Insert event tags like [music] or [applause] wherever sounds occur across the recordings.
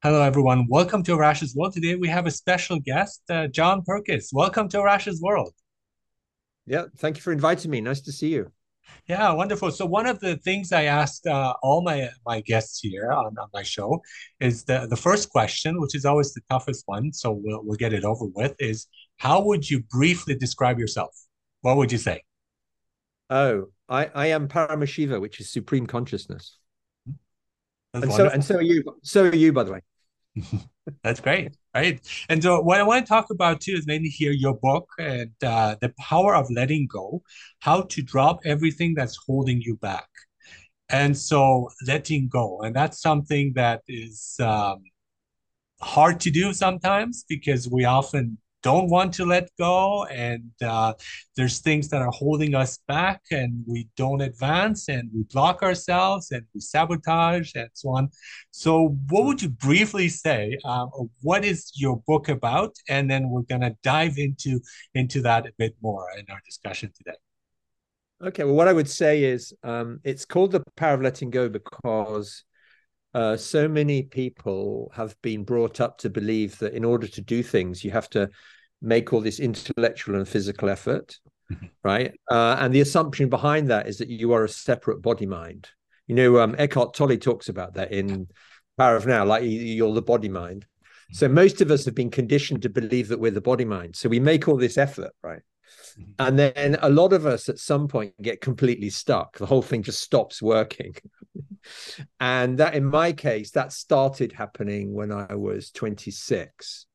Hello, everyone. Welcome to Arash's World. Today we have a special guest, uh, John Purkiss. Welcome to Arash's World. Yeah, thank you for inviting me. Nice to see you. Yeah, wonderful. So one of the things I asked uh, all my my guests here on, on my show is the the first question, which is always the toughest one. So we'll we'll get it over with. Is how would you briefly describe yourself? What would you say? Oh, I I am Paramashiva, which is supreme consciousness. That's and so and so are you. So are you, by the way. That's great, right? And so what I want to talk about too is mainly here your book and uh, the power of letting go, how to drop everything that's holding you back. And so letting go, and that's something that is um, hard to do sometimes because we often don't want to let go and uh, there's things that are holding us back and we don't advance and we block ourselves and we sabotage and so on so what would you briefly say um, what is your book about and then we're going to dive into into that a bit more in our discussion today Okay. Well, what I would say is um, it's called the power of letting go because uh, so many people have been brought up to believe that in order to do things, you have to make all this intellectual and physical effort, mm-hmm. right? Uh, and the assumption behind that is that you are a separate body mind. You know, um, Eckhart Tolle talks about that in Power of Now, like you're the body mind. So most of us have been conditioned to believe that we're the body mind. So we make all this effort, right? [laughs] And then a lot of us at some point get completely stuck. The whole thing just stops working. [laughs] and that, in my case, that started happening when I was 26.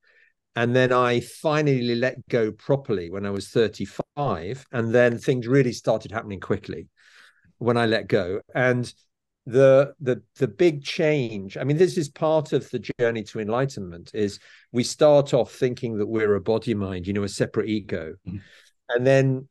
And then I finally let go properly when I was 35. And then things really started happening quickly when I let go. And the the the big change i mean this is part of the journey to enlightenment is we start off thinking that we're a body mind you know a separate ego mm-hmm. And then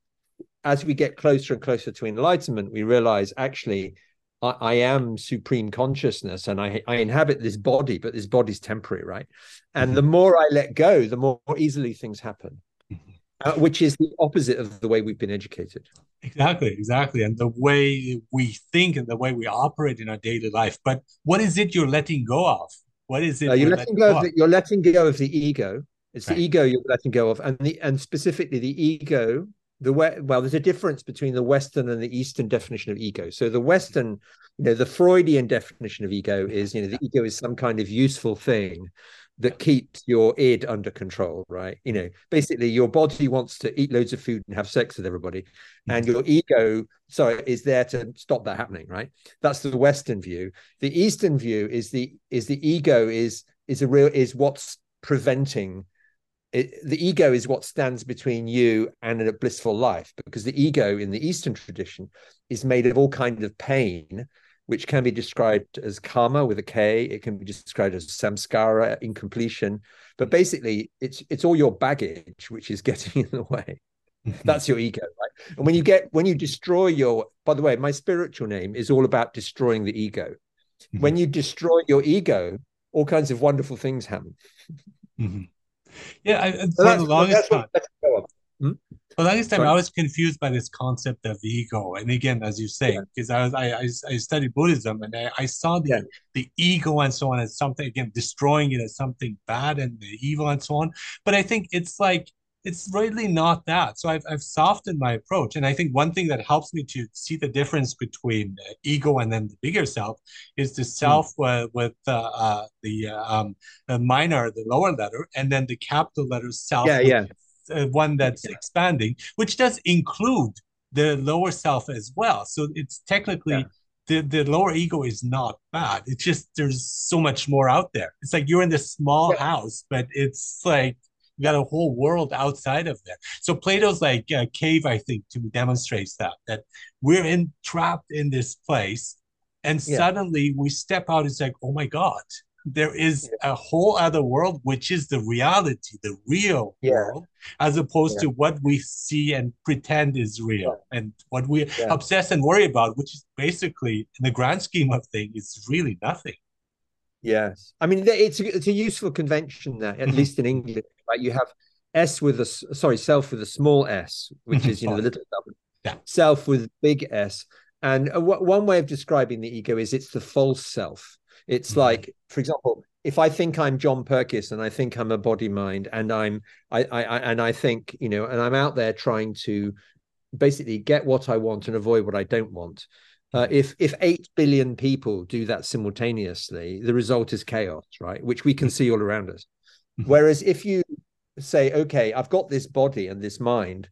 as we get closer and closer to enlightenment we realize actually I, I, am supreme consciousness and I, I inhabit this body, but this body's temporary, right? And mm-hmm. the more I let go, the more easily things happen, mm-hmm. uh, which is the opposite of the way we've been educated. Exactly, exactly. And the way we think and the way we operate in our daily life. But what is it you're letting go of? What is it? Uh, you're, letting go, of the, you're letting go of the ego. It's right. the ego you're letting go of, and the and specifically the ego the way, well there's a difference between the western and the eastern definition of ego. So the western you know the freudian definition of ego is you know the ego is some kind of useful thing that keeps your id under control right? You know basically your body wants to eat loads of food and have sex with everybody mm-hmm. and your ego sorry is there to stop that happening right? That's the western view. The eastern view is the is the ego is is a real is what's preventing it, the ego is what stands between you and a blissful life because the ego in the eastern tradition is made of all kinds of pain which can be described as karma with a k. It can be described as samskara incompletion. But basically it's it's all your baggage which is [laughs] getting in the way. [laughs] That's your ego right? And when you get when you destroy your by the way my spiritual name is all about destroying the ego. Mm-hmm. when you destroy your ego all kinds of wonderful things happen. Mm-hmm. Yeah, I, for the longest time. Hmm? For the longest time, Sorry. I was confused by this concept of ego. And again, as you say, because yeah. I was I, I, I studied Buddhism and I, I saw the yeah. the ego and so on as something again destroying it as something bad and the evil and so on. But I think it's like it's really not that. So I've, I've softened my approach. And I think one thing that helps me to see the difference between ego and then the bigger self is the hmm. self mm. uh, with uh, uh, the, um, the minor, the lower letter, and then the capital letter self. Yeah, yeah. Uh, one that's yeah. expanding, which does include the lower self as well. So it's technically. Yeah. The, the lower ego is not bad. It's just there's so much more out there. It's like you're in this small yeah. house, but it's like you got a whole world outside of there. So Plato's like a cave, I think, to demonstrates that that we're in trapped in this place, and yeah. suddenly we step out. It's like, oh my god, there is yeah. a whole other world, which is the reality, the real yeah. world, as opposed to what we see and pretend is real, and what we obsess and worry about, which is basically, in the grand scheme of things, is really nothing. Yes, I mean it's a, it's a useful convention there, at mm-hmm. least in English. Like you have S with a sorry self with a small s, which is you know the little yeah. self with big S. And one way of describing the ego is it's the false self. It's mm-hmm. like, for example, if I think I'm John Purkiss and I think I'm a body mind and I'm I, I, I and I think you know and I'm out there trying to basically get what I want and avoid what I don't want. Uh, mm-hmm. if if eight billion people do that simultaneously, the result is chaos, right? Which we can mm-hmm. see all around us. Whereas if you say, okay, I've got this body and this mind,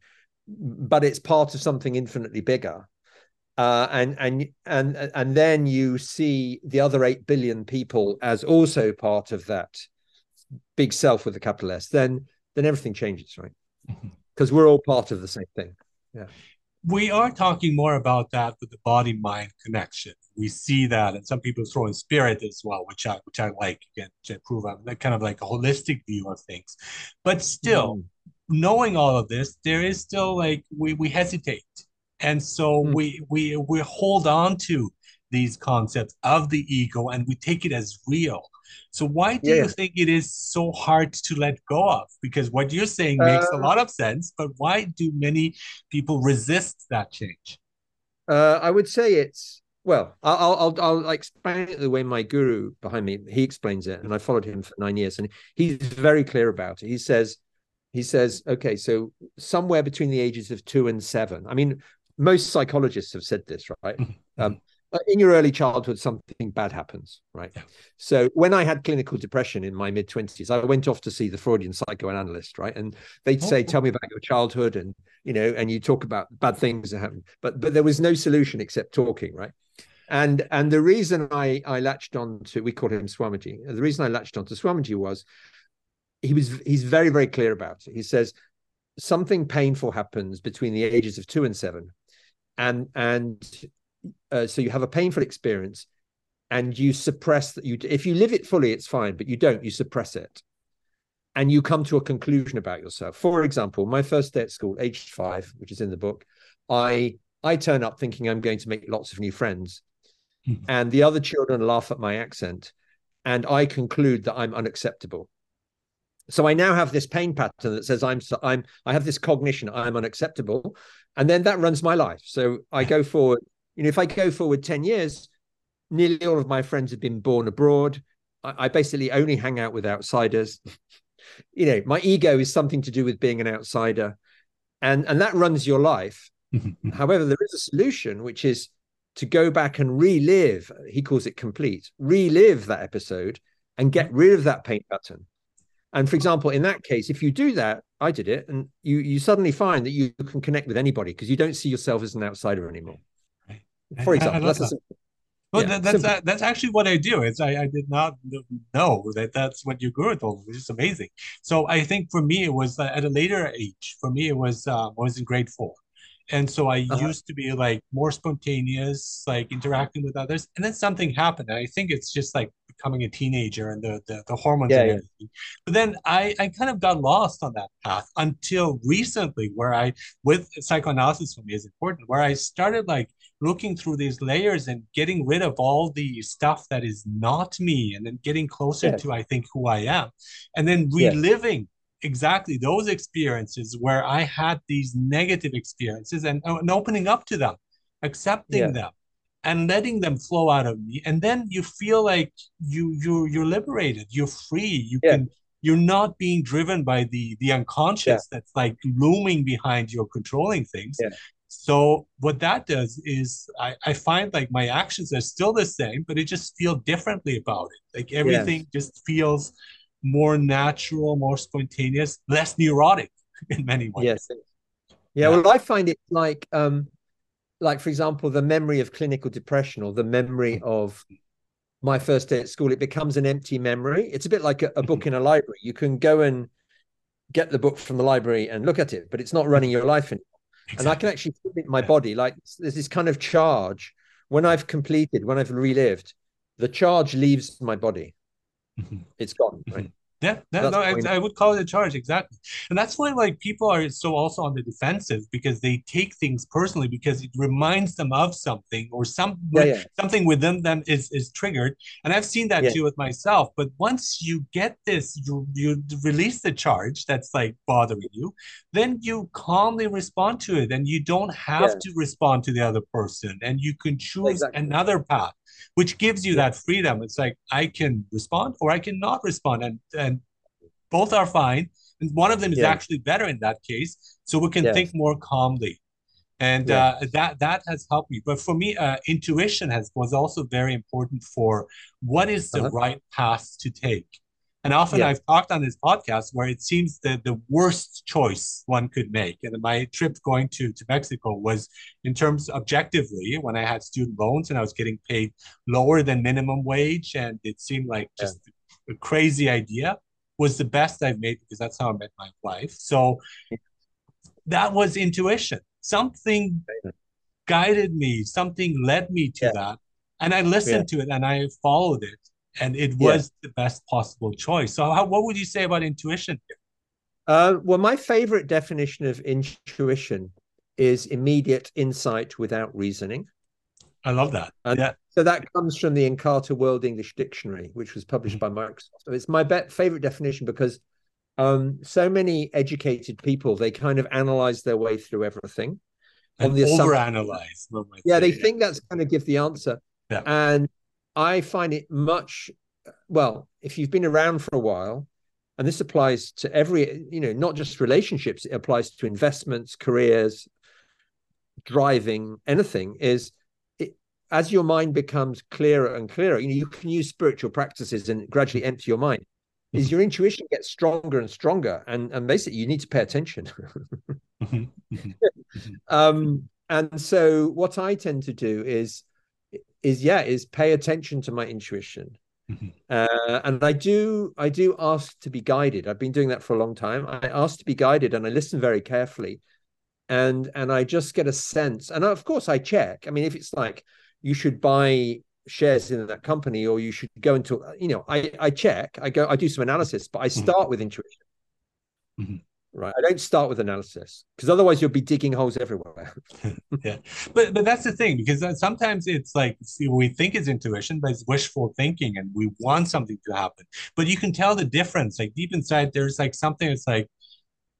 but it's part of something infinitely bigger, uh, and and and and then you see the other eight billion people as also part of that big self with a capital S, then then everything changes, right? [laughs] Because we're all part of the same thing. Yeah. We are talking more about that with the body mind connection. We see that, and some people throw in spirit as well, which I which I like again to prove that kind of like a holistic view of things. But still, mm. knowing all of this, there is still like we we hesitate and so mm. we we we hold on to these concepts of the ego and we take it as real so why do yeah. you think it is so hard to let go of because what you're saying makes uh, a lot of sense but why do many people resist that change uh, i would say it's well I'll, I'll i'll explain it the way my guru behind me he explains it and i followed him for nine years and he's very clear about it he says he says okay so somewhere between the ages of two and seven i mean most psychologists have said this, right? [laughs] Um, in your early childhood, something bad happens, right? Yeah. So when I had clinical depression in my mid twenties, I went off to see the Freudian psychoanalyst, right? And they'd say, oh. "Tell me about your childhood," and you know, and you talk about bad things that happened, but but there was no solution except talking, right? And and the reason I I latched on to we called him Swamiji. The reason I latched on to Swamiji was he was he's very very clear about it. He says something painful happens between the ages of two and seven and and uh, so you have a painful experience and you suppress that you if you live it fully it's fine but you don't you suppress it and you come to a conclusion about yourself for example my first day at school aged five which is in the book i i turn up thinking i'm going to make lots of new friends mm-hmm. and the other children laugh at my accent and i conclude that i'm unacceptable so I now have this pain pattern that says I'm I'm I have this cognition I'm unacceptable, and then that runs my life. So I go forward. You know, if I go forward ten years, nearly all of my friends have been born abroad. I, I basically only hang out with outsiders. [laughs] you know, my ego is something to do with being an outsider, and and that runs your life. [laughs] However, there is a solution, which is to go back and relive. He calls it complete. Relive that episode and get mm-hmm. rid of that pain pattern. and for example, in that case, if you do that, I did it, and you you suddenly find that you can connect with anybody because you don't see yourself as an outsider anymore. For example, that's that. well, yeah, that, that's that's actually what I do. It's I, I did not know that that's what guru told me, which is amazing. So I think for me it was uh, at a later age. For me it was uh, I was in grade four, and so I uh-huh. used to be like more spontaneous, like interacting with others, and then something happened. And I think it's just like becoming a teenager and the the, the hormones yeah, and everything. Yeah. But then I I kind of got lost on that path until recently, where I with psychoanalysis for me is important, where I started like looking through these layers and getting rid of all the stuff that is not me, and then getting closer yeah. to I think who I am, and then reliving exactly those experiences where I had these negative experiences and, uh, and opening up to them, accepting yeah. them and letting them flow out of me and then you feel like you you you're liberated you're free you can you're not being driven by the the unconscious yeah. that's like looming behind you controlling things yeah. So what that does is I, I find like my actions are still the same but it just feel differently about it. Like everything yes. just feels more natural more spontaneous less neurotic [laughs] in many ways. Yes yeah, well i find it like um like for example the memory of clinical depression or the memory mm. of my first day at school it becomes an empty memory. It's a bit like a, a, book mm-hmm. in a library. You can go and get the book from the library and look at it but it's not running your life anymore exactly. and i can actually feel it in my body like there's this kind of charge. When i've completed when i've relived the charge leaves my body. Mm-hmm. it's gone right yeah, yeah no, I, I, would call it a charge exactly, and that's why like people are so also on the defensive because they take things personally because it reminds them of something or some yeah, yeah. something within them is is triggered, and I've seen that yeah. too with myself. But once you get this, you you release the charge that's like bothering you, then you calmly respond to it, and you don't have to respond to the other person, and you can choose exactly. another path which gives you that freedom. It's like I can respond or I cannot respond, and and both are fine. And one of them is yeah. actually better in that case, so we can yes. think more calmly, and yeah. uh, that that has helped me. But for me, uh, intuition has was also very important for what is the uh-huh. right path to take and often yeah. I've talked on this podcast where it seems that the worst choice one could make. And my trip going to, to Mexico was in terms objectively when I had student loans and I was getting paid lower than minimum wage. And it seemed like just yeah. a crazy idea was the best I've made because that's how I met my wife. So that was intuition. Something guided me, something led me to yeah. that. And I listened to it and I followed it and it was yeah. the best possible choice. So, how, what would you say about intuition? Uh, well, my favorite definition of intuition is immediate insight without reasoning. I love that. And yeah. So that comes from the Encarta World English Dictionary, which was published mm-hmm. by Microsoft. So it's my be- favorite definition because um, so many educated people they kind of analyze their way through everything. And on the overanalyze. Yeah, they yeah. think that's going to give the answer. Yeah. And I find it much well, if you've been around for a while, and this applies to every, you know, not just relationships, it applies to investments, careers, driving, anything, is it, as your mind becomes clearer and clearer, you know, you can use spiritual practices and gradually empty your mind. Is mm-hmm. your intuition gets stronger and stronger, and and basically you need to pay attention. [laughs] Mm-hmm. Mm-hmm. um, and so what I tend to do is is yeah is pay attention to my intuition mm-hmm. uh, and i do i do ask to be guided i've been doing that for a long time i ask to be guided and i listen very carefully and and i just get a sense and of course i check i mean if it's like you should buy shares in that company or you should go into you know i i check i go i do some analysis but i mm-hmm. start mm-hmm. with intuition mm-hmm right. I don't start with analysis because otherwise you'll be digging holes everywhere. [laughs] Yeah. But but that's the thing because sometimes it's like see, we think it's intuition but it's wishful thinking and we want something to happen. But you can tell the difference like deep inside there's like something that's like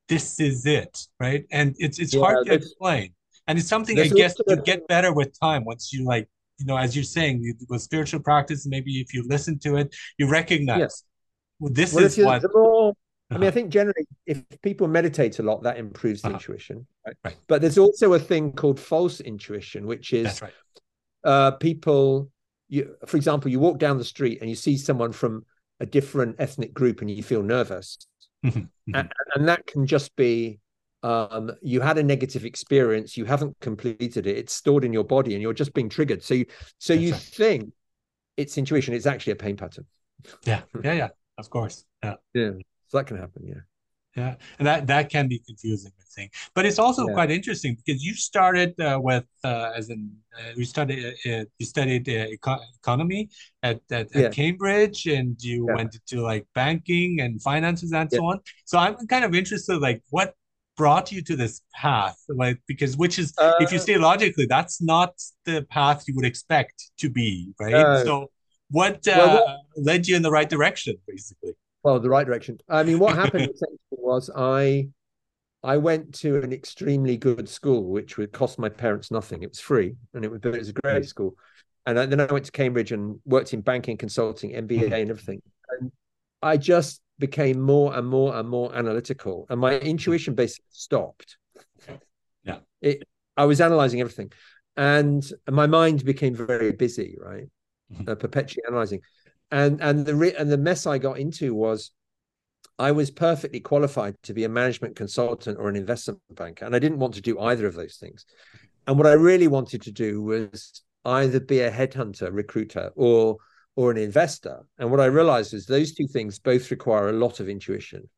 this is it right? And it's it's yeah, hard to explain. And it's something i guess you get better with time once you like you know as you're saying you, with spiritual practice maybe if you listen to it you recognize well, this well, is what I mean, I uh-huh. think generally, if people meditate a lot, that improves the uh-huh. intuition. Right? right? But there's also a thing called false intuition, which is right. uh, people. You, for example, you walk down the street and you see someone from a different ethnic group, and you feel nervous, mm-hmm. Mm-hmm. And, and, that can just be um, you had a negative experience, you haven't completed it, it's stored in your body, and you're just being triggered. So, you, so That's you think it's intuition; it's actually a pain pattern. Yeah, [laughs] yeah, yeah. Of course. Yeah. Yeah. So that can happen, yeah. Yeah, and that that can be confusing, I think. But it's also yeah. quite interesting because you started uh, with uh, as in uh, you studied uh, you studied uh, eco- economy at at, yeah. at, Cambridge, and you yeah. went into like banking and finances and so on. So I'm kind of interested, like what brought you to this path, like because which is if you uh, say logically, that's not the path you would expect to be, right? so what, well, what led you in the right direction, basically? Well the right direction. I mean what happened [laughs] was i i went to an extremely good school which would cost my parents nothing. It was free and it was, it was a great school. And I, then i went to cambridge and worked in banking consulting mba and everything. And i just became more and more and more analytical and my intuition basically stopped. Yeah. It i was analyzing everything and my mind became very busy right? Mm-hmm. uh, perpetually analyzing and and the re- and the mess I got into was I was perfectly qualified to be a management consultant or an investment banker, and I didn't want to do either of those things. And what I really wanted to do was either be a headhunter, recruiter, or or an investor. And what I realized is those two things both require a lot of intuition.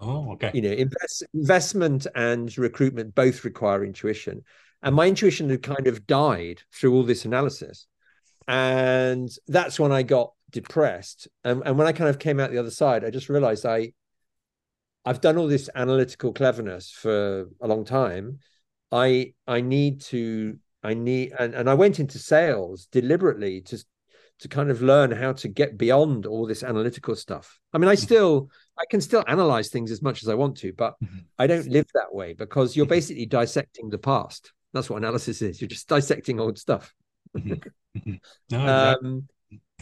Oh, okay. You know, invest, investment and recruitment both require intuition. And my intuition had kind of died through all this analysis. And that's when I got depressed. And, and when I kind of came out the other side, I just realized I I've done all this analytical cleverness for a long time. I I need to I need and, and I went into sales deliberately to to kind of learn how to get beyond all this analytical stuff. I mean, I mm-hmm. still I can still analyze things as much as I want to, but mm-hmm. I don't live that way because you're mm-hmm. basically dissecting the past. That's what analysis is. You're just dissecting old stuff. [laughs] No, um,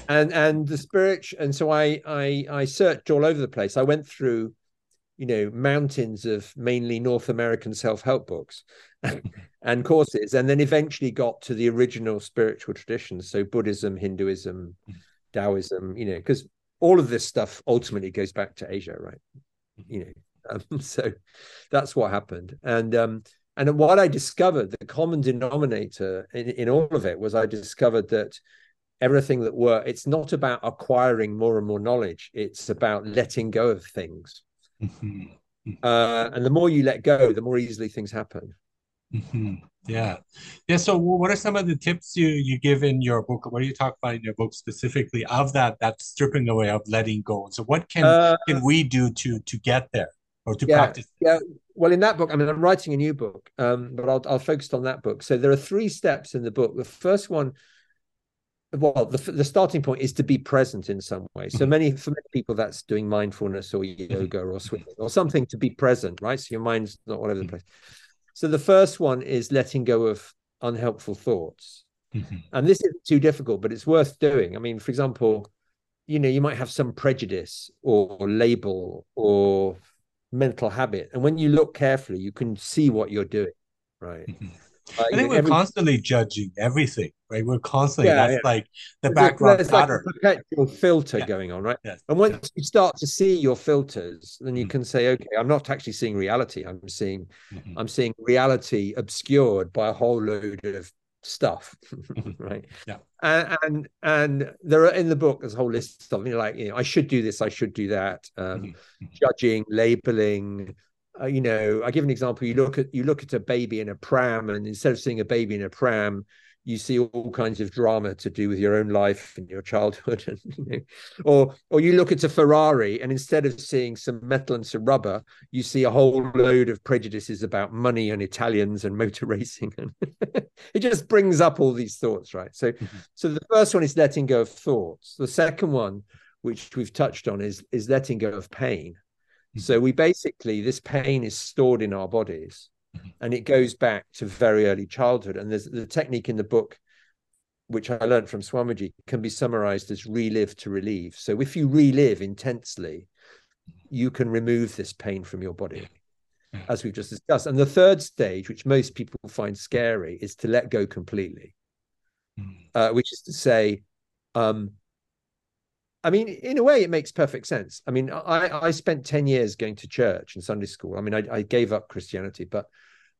and and the spiritual and so I I I searched all over the place. I went through, you know, mountains of mainly North American self-help books [laughs] and courses, and then eventually got to the original spiritual traditions. So Buddhism, Hinduism, Taoism, you know, because all of this stuff ultimately goes back to Asia, right? You know, um, [laughs] so that's what happened. And um, and what I discovered, the common denominator in, in all of it was I discovered that everything that were it's not about acquiring more and more knowledge it's about letting go of things. Mm-hmm. uh, and the more you let go the more easily things happen. Mm-hmm. yeah. Yeah so what are some of the tips you you give in your book? What do you talk about in your book specifically of that that stripping away of letting go? So what can uh, can we do to to get there or to yeah, practice? yeah. Well in that book i mean i'm writing a new book um, but I'll, I'll focus on that book. So there are three steps in the book. The first one well the, the starting point is to be present in some way so mm-hmm. many for many people that's doing mindfulness or mm-hmm. yoga or swimming or something to be present right so your mind's not all over the mm-hmm. place so the first one is letting go of unhelpful thoughts mm-hmm. and this isn't too difficult but it's worth doing i mean for example you know you might have some prejudice or label or mental habit and when you look carefully you can see what you're doing right mm-hmm. I think we're every... constantly judging everything, right? We're constantly yeah, that's yeah. like the there's background a, pattern. Like a perpetual filter yeah. going on, right? Yes. And once you start to see your filters, then you mm-hmm. can say, okay, I'm not actually seeing reality. I'm seeing, mm-hmm. I'm seeing reality obscured by a whole load of stuff, mm-hmm. [laughs] right? Yeah. And, and, and there are in the book there's a whole list of you know like you know I should do this, I should do that, um, mm-hmm. mm-hmm. judging, labeling, uh, you know, I give an example. You look at you look at a baby in a pram, and instead of seeing a baby in a pram, you see all kinds of drama to do with your own life and your childhood, [laughs] and you know, or or you look at a Ferrari, and instead of seeing some metal and some rubber, you see a whole load of prejudices about money and Italians and motor [laughs] racing, and [laughs] it just brings up all these thoughts, right? So, mm-hmm. so the first one is letting go of thoughts. The second one, which we've touched on, is is letting go of pain. So we basically this pain is stored in our bodies mm-hmm. and it goes back to very early childhood. And there's the technique in the book, which I learned from Swamiji, can be summarized as relive to relieve. So if you relive intensely, you can remove this pain from your body, as we've just discussed. And the third stage, which most people find scary, is to let go completely, mm. uh, which is to say, um, I mean, in a way, it makes perfect sense. I mean, I, I spent 10 years going to church and Sunday school. I mean, I, I gave up Christianity, but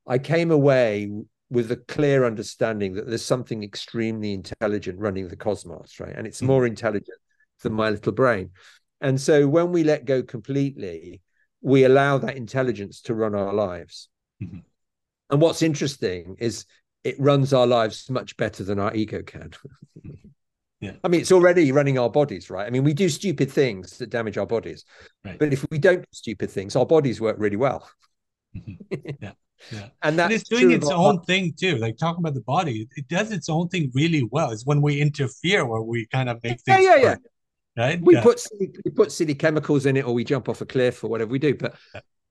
I came away with a clear understanding that there's something extremely intelligent running the cosmos, right? And it's mm-hmm. more intelligent than my little brain. And so when we let go completely, we allow that intelligence to run our lives. Mm-hmm. And what's interesting is it runs our lives much better than our ego can. Yeah. I mean, it's already running our bodies, right? I mean, we do stupid things that damage our bodies. Right. But if we don't do stupid things, our bodies work really well. Mm-hmm. [laughs] Yeah. Yeah. and that's and it's doing its own thing too. Like talking about the body, it does its own thing really well. It's when we interfere where we kind of make things. Yeah, yeah, yeah. Right. We yeah. put we put silly chemicals in it, or we jump off a cliff, or whatever we do. But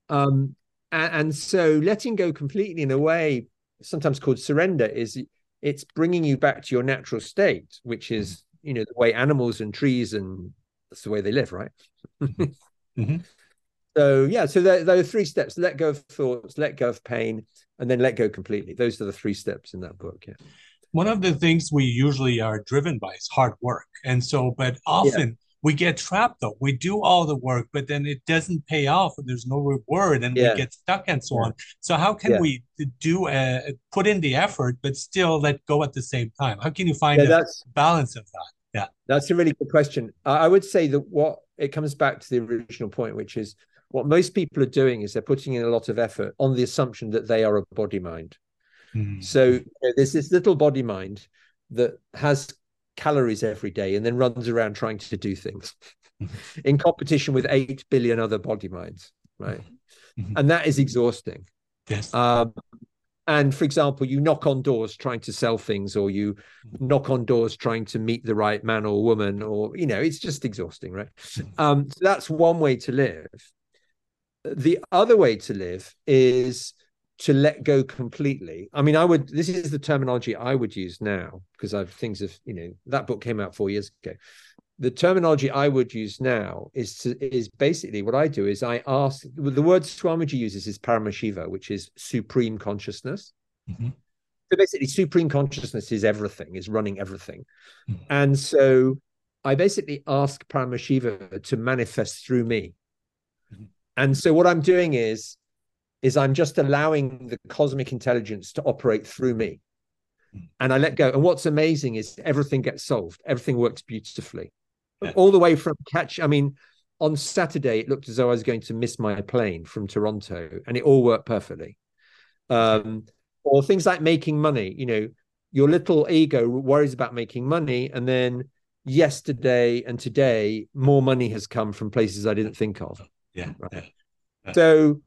um, and, and so letting go completely in a way, sometimes called surrender, is it's bringing you back to your natural state, which is mm-hmm. you know the way animals and trees and that's the way they live, right? Mm-hmm. mm-hmm. [laughs] So yeah, so there, there, are three steps: let go of thoughts, let go of pain, and then let go completely. Those are the three steps in that book. Yeah. One of the things we usually are driven by is hard work, and so, but often we get trapped though we do all the work but then it doesn't pay off and there's no reward and yeah. we get stuck and so yeah. on so how can yeah. we do uh, put in the effort but still let go at the same time how can you find a balance of that yeah that's a really good question i would say that what it comes back to the original point which is what most people are doing is they're putting in a lot of effort on the assumption that they are a body mind mm. so you know, there's this little body mind that has calories every day and then runs around trying to do things [laughs] in competition with 8 billion other body minds right? Mm-hmm. and that is exhausting. Yes. Um, and for example you knock on doors trying to sell things or you knock on doors trying to meet the right man or woman or you know it's just exhausting right? Mm-hmm. um, so that's one way to live. The other way to live is to let go completely. I mean, I would. This is the terminology I would use now because I've things have you know that book came out four years ago. The terminology I would use now is to is basically what I do is I ask the word Swamiji uses is Paramashiva, which is supreme consciousness. Mm-hmm. So basically, supreme consciousness is everything, is running everything, mm-hmm. and so I basically ask Paramashiva to manifest through me. Mm-hmm. And so what I'm doing is is I'm just allowing the cosmic intelligence to operate through me. And I let go. And what's amazing is everything gets solved. Everything works beautifully. Yeah. All the way from catch. I mean, on Saturday, it looked as though I was going to miss my plane from Toronto, and it all worked perfectly. Um, or things like making money. You know, your little ego worries about making money, and then yesterday and today, more money has come from places I didn't think of. Yeah. Right? yeah. yeah. So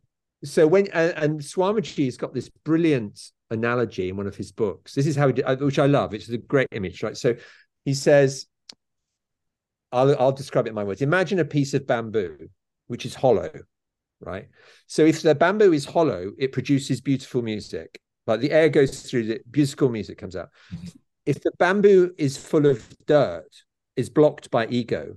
so when and, and Swamiji's got this brilliant analogy in one of his books. This is how he did, uh, which I love. It's a great image, right? So he says, I'll, I'll describe it in my words. Imagine a piece of bamboo which is hollow, right? So if the bamboo is hollow, it produces beautiful music. Like the air goes through, the musical music comes out. Mm-hmm. If the bamboo is full of dirt, is blocked by ego,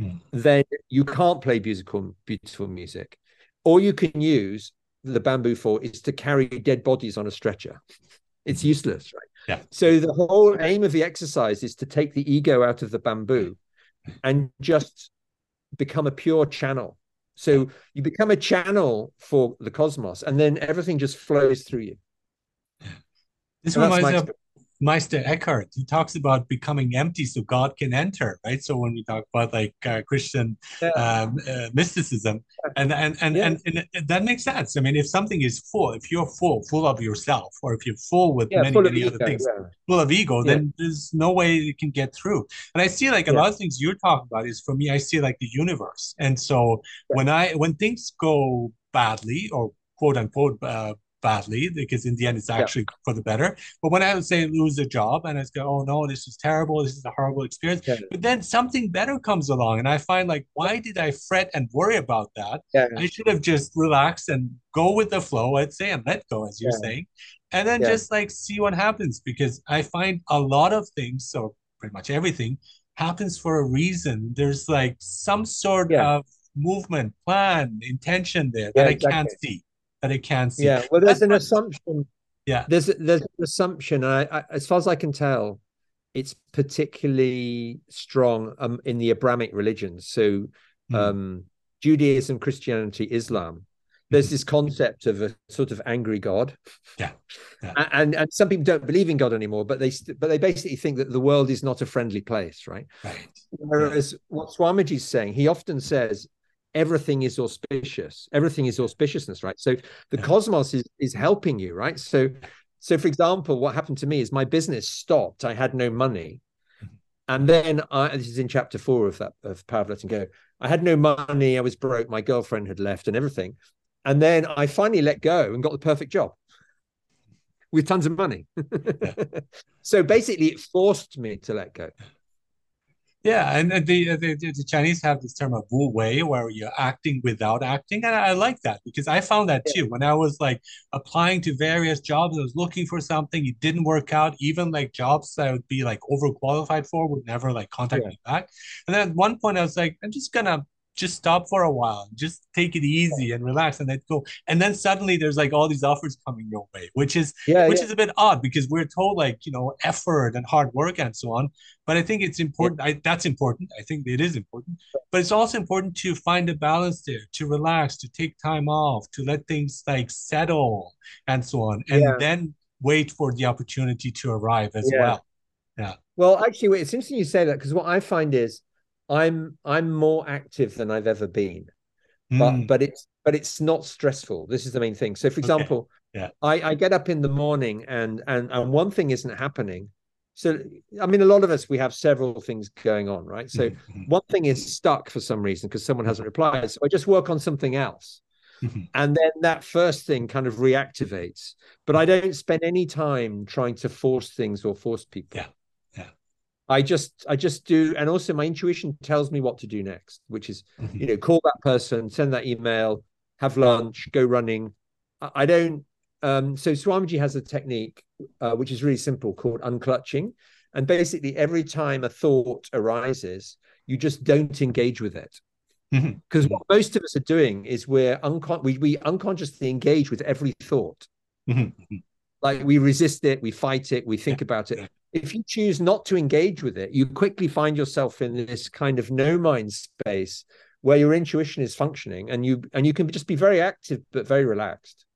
mm. then you can't play musical beautiful music all you can use the bamboo for is to carry dead bodies on a stretcher. It's useless, right? Yeah. So the whole aim of the exercise is to take the ego out of the bamboo and just become a pure channel. So you become a channel for the cosmos, and then everything just flows through you. This reminds me of Meister Eckhart, he talks about becoming empty so God can enter, right? So when we talk about like uh, Christian yeah. um, uh, mysticism, and and and, yeah. and and that makes sense. I mean, if something is full, if you're full, full of yourself, or if you're full with yeah, many full many other ego, things, full of ego, then there's no way it can get through. And I see like a lot of things you're talking about is for me, I see like the universe, and so when I when things go badly or quote unquote uh, badly because in the end it's actually yeah. for the better. But when I would say lose a job and I go, oh no, this is terrible, this is a horrible experience. Yeah. But then something better comes along, and I find like, why did I fret and worry about that? Yeah. I should have just relaxed and go with the flow, I'd say, and let go, as you're saying, and then just like see what happens because I find a lot of things, so pretty much everything happens for a reason. There's like some sort of movement, plan, intention there that I exactly. can't see that it can see. Yeah, well, there's That's an assumption. Yeah, there's there's an assumption. I, I, as far as I can tell, it's particularly strong um, in the Abrahamic religions. So, mm. um, Judaism, Christianity, Islam. There's this concept of a sort of angry God. Yeah. yeah. And and some people don't believe in God anymore, but they but they basically think that the world is not a friendly place, right? Right. Whereas yeah. what Swamiji's saying, he often says everything is auspicious everything is auspiciousness right so the yeah. cosmos is is helping you right so so for example what happened to me is my business stopped i had no money mm-hmm. and then I, this is in chapter four of that of Power of Letting Go. I had no money. I was broke. My girlfriend had left and everything. And then I finally let go and got the perfect job with tons of money. [laughs] so basically, it forced me to let go. Yeah, and uh, uh, the, the, the Chinese have this term of wu wei, where you're acting without acting, and I like that because I found that too. When I was like applying to various jobs, I was looking for something, it didn't work out. Even like jobs that I would be like overqualified for would never like contact yeah. me back. And then at one point, I was like, I'm just gonna just stop for a while, just take it easy and relax and then go. And then suddenly there's like all these offers coming your way, which is yeah, which yeah. is a bit odd because we're told like, you know, effort and hard work and so on. But I think it's important. Yeah. I, that's important. I think it is important. But it's also important to find a balance there, to relax, to take time off, to let things like settle and so on. And then wait for the opportunity to arrive as well. Yeah. Well, actually, it's interesting you say that because what I find is I'm I'm more active than I've ever been, mm. but hmm. but it's but it's not stressful. This is the main thing. So, for example, okay. yeah. I I get up in the morning and and and one thing isn't happening. So, I mean, a lot of us we have several things going on, right? So, mm-hmm. one thing is stuck for some reason because someone hasn't replied. So, I just work on something else. Mm-hmm. And then that first thing kind of reactivates. But I don't spend any time trying to force things or force people. Yeah. I just I just do, and also my intuition tells me what to do next, which is mm-hmm. you know call that person, send that email, have lunch, go running. I don't um, so Swamiji has a technique uh, which is really simple called unclutching. And basically, every time a thought arises, you just don't engage with it. Because mm-hmm. what most of us are doing is we're uncon- we, we unconsciously engage with every thought. Like we resist it, we fight it, we think about it. If you choose not to engage with it, you quickly find yourself in this kind of no mind space where your intuition is functioning and you and you can just be very active but very relaxed.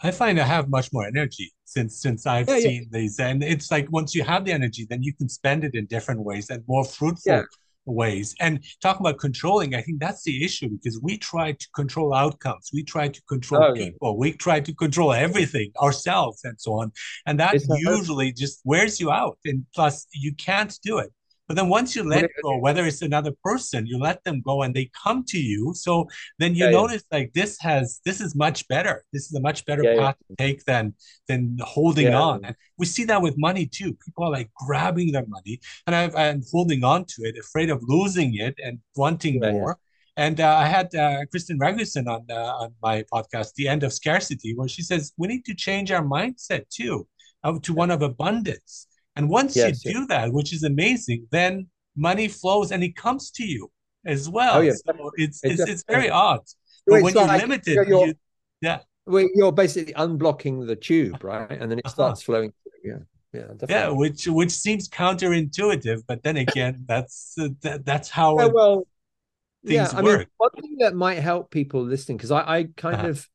I find I have much more energy since since I've yeah, seen yeah. these, and it's like once you have the energy, then you can spend it in different ways and more fruitful yeah. Ways. And talking about controlling, I think that's the issue because we try to control outcomes, we try to control oh, people, we try to control everything ourselves, and so on, and that it's usually just wears you out. And plus, you can't do it but then once you let go, whether it's another person, you let them go and they come to you. So then you yeah, notice yeah. like this has this is much better. This is a much better yeah, path to take than than holding on. And we see that with money too. People are like grabbing their money and i am holding on to it, afraid of losing it and wanting more. And uh, I had uh, Kristin Ragusin on uh, on my podcast, The End of Scarcity, where she says we need to change our mindset too, uh, to one of abundance and once yes, you do that, which is amazing, then money flows and it comes to you as well. Oh, yeah. So it's it's, it's, it's very odd. But when you're limited, you're, you, yeah. Well, you're basically unblocking the tube, right? And then it uh-huh. starts uh-huh. flowing. Yeah. Yeah, definitely. yeah, which which seems counterintuitive, but then again, [laughs] that's uh, that, that's how yeah, well, yeah. I work. mean, one thing that might help people listening, because I, I kind uh-huh. of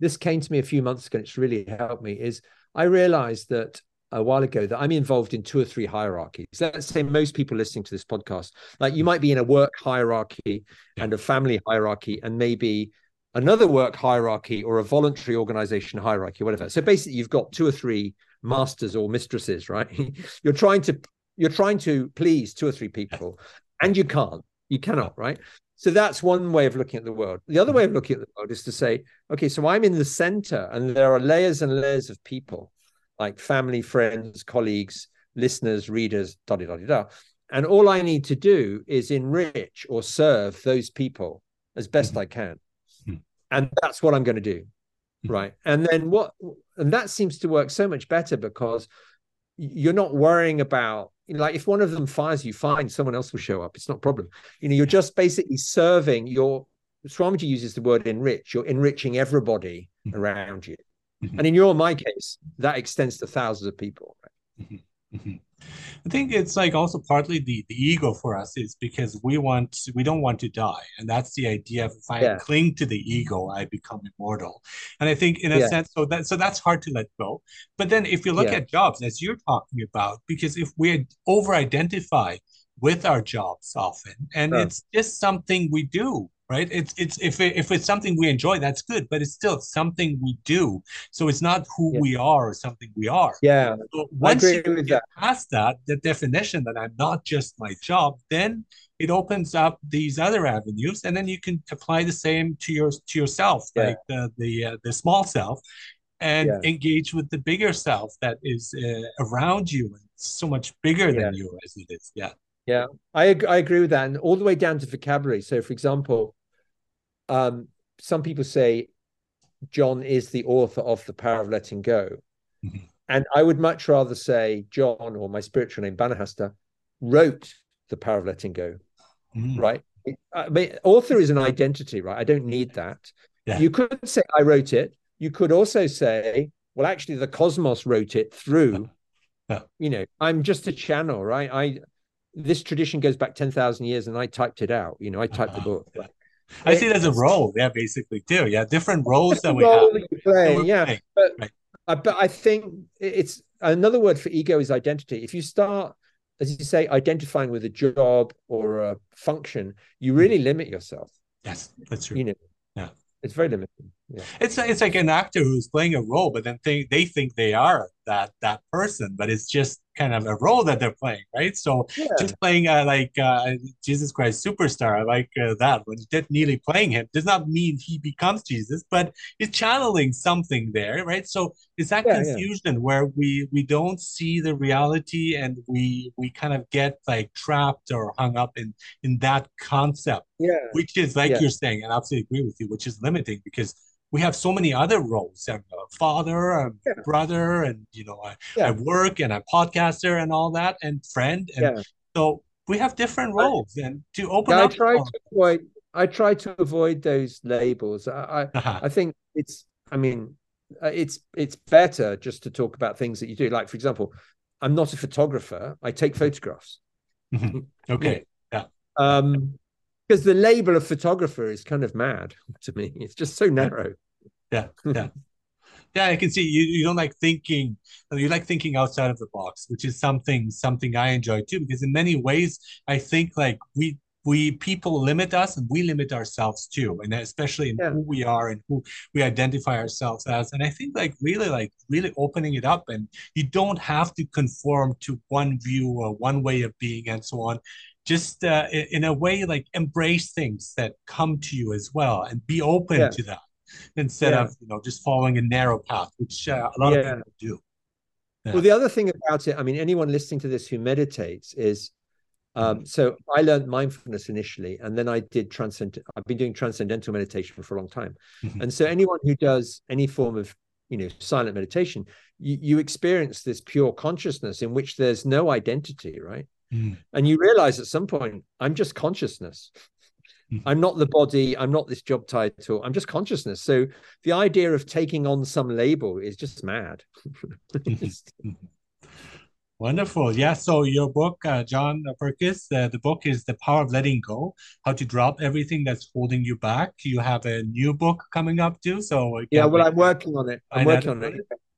this came to me a few months ago. And It's really helped me. Is I realized that a while ago that I'm involved in two or three hierarchies. Let's say most people listening to this podcast, like you might be in a work hierarchy and a family hierarchy, and maybe another work hierarchy or a voluntary organization hierarchy, whatever. So basically, you've got two or three masters or mistresses, right? [laughs] you're trying to you're trying to please two or three people, and you can't. You cannot, right? So that's one way of looking at the world. The other way of looking at the world is to say, okay, so I'm in the center, and there are layers and layers of people like family, friends, colleagues, listeners, readers, da da da da. And all I need to do is enrich or serve those people as best mm-hmm. I can. Mm-hmm. And that's what I'm going to do. Mm-hmm. Right. And then what, and that seems to work so much better because you're not worrying about, you know, like if one of them fires you, fine, someone else will show up. It's not a problem. You know, you're just basically serving your, Swamiji uses the word enrich, you're enriching everybody mm-hmm. around you. Mm-hmm. And in your my case, that extends to thousands of people. Right? Mm-hmm. mm-hmm. I think it's like also partly the the ego for us is because we want we don't want to die, and that's the idea of if I yeah. cling to the ego, I become immortal. And I think in a yeah. sense, so that so that's hard to let go. But then if you look yeah. at jobs as you're talking about, because if we over identify with our jobs often, and it's just something we do right it's it's if it, if it's something we enjoy that's good but it's still something we do so it's not who yeah. we are or something we are yeah so once you get that. past that the definition that i'm not just my job then it opens up these other avenues and then you can apply the same to your to yourself yeah. like the the uh, the small self and yeah. engage with the bigger self that is uh, around you and so much bigger than you as it is yeah yeah, I I agree with that, and all the way down to vocabulary. So, for example, um, some people say John is the author of The Power of Letting Go. Mm-hmm. And I would much rather say John or my spiritual name, Banahasta, wrote The Power of Letting Go. Mm-hmm. Right. I mean, author is an identity, right? I don't need that. Yeah. You could say I wrote it. You could also say, well, actually, the cosmos wrote it through. Yeah. You know, I'm just a channel, right? I this tradition goes back ten thousand years, and I typed it out. You know, I typed uh-huh. the book. Right? I see it as a role, yeah, basically too. Yeah, different roles that we have. That you play, yeah, playing. but right. uh, but I think it's another word for ego is identity. If you start, as you say, identifying with a job or a function, you hmm. really limit yourself. Yes, that's true. You know, yeah, it's very limiting. Yeah. It's it's like an actor who's playing a role, but then they they think they are that that person, but it's just kind of a role that they're playing, right? So yeah. just playing uh, like uh, Jesus Christ Superstar, I like uh, that. When Ted Neeley playing him does not mean he becomes Jesus, but he's channeling something there, right? So it's that yeah, confusion where we we don't see the reality and we we kind of get like trapped or hung up in in that concept, yeah, which is like you're saying, and I absolutely agree with you, which is limiting because we have so many other roles. I'm a father, a yeah. brother, and you know, I, yeah. I work and I'm podcaster and all that, and friend. And yeah. so we have different roles. I, and to open up, I try to avoid. I try to avoid those labels. I I, uh-huh. I think it's. I mean, uh, it's it's better just to talk about things that you do. Like for example, I'm not a photographer. I take photographs. Mm-hmm. [laughs] Okay. Yeah. Um, because the label of photographer is kind of mad [laughs] to me. It's just so narrow. Yeah, yeah, [laughs] yeah. I can see you. You don't like thinking. You like thinking outside of the box, which is something something I enjoy too. Because in many ways, I think like we we people limit us and we limit ourselves too and especially in yeah. who we are and who we identify ourselves as and i think like really like really opening it up and you don't have to conform to one view or one way of being and so on just uh, in a way like embrace things that come to you as well and be open yeah. to that instead yeah. of you know just following a narrow path which uh, a lot yeah. of people do well the other thing about it i mean anyone listening to this who meditates is um, so I learned mindfulness initially, and then I did transcend. I've been doing transcendental meditation for a long time, mm-hmm. and so anyone who does any form of you know silent meditation, you, you experience this pure consciousness in which there's no identity, right? Mm. And you realize at some point, I'm just consciousness. Mm. I'm not the body. I'm not this job title. I'm just consciousness. So the idea of taking on some label is just mad. Mm-hmm. [laughs] [laughs] Wonderful. Yeah. So your book, uh, John Purkiss, uh, the book is The Power of Letting Go, How to Drop Everything That's Holding You Back. You have a new book coming up too. So yeah, well, I'm working on it. I'm working on it.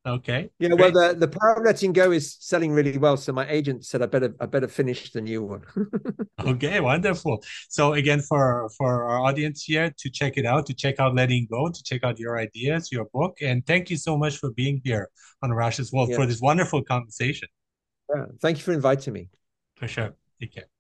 Okay. Yeah, Great. well, the, the power of letting go is selling really well. So my agent said I better I better finish the new one. [laughs] okay, wonderful. So again, for for our audience here to check it out, to check out letting go, to check out your ideas, your book, and thank you so much for being here on Arash's World yeah. for this wonderful conversation. Yeah, thank you for inviting me. For sure. Take care.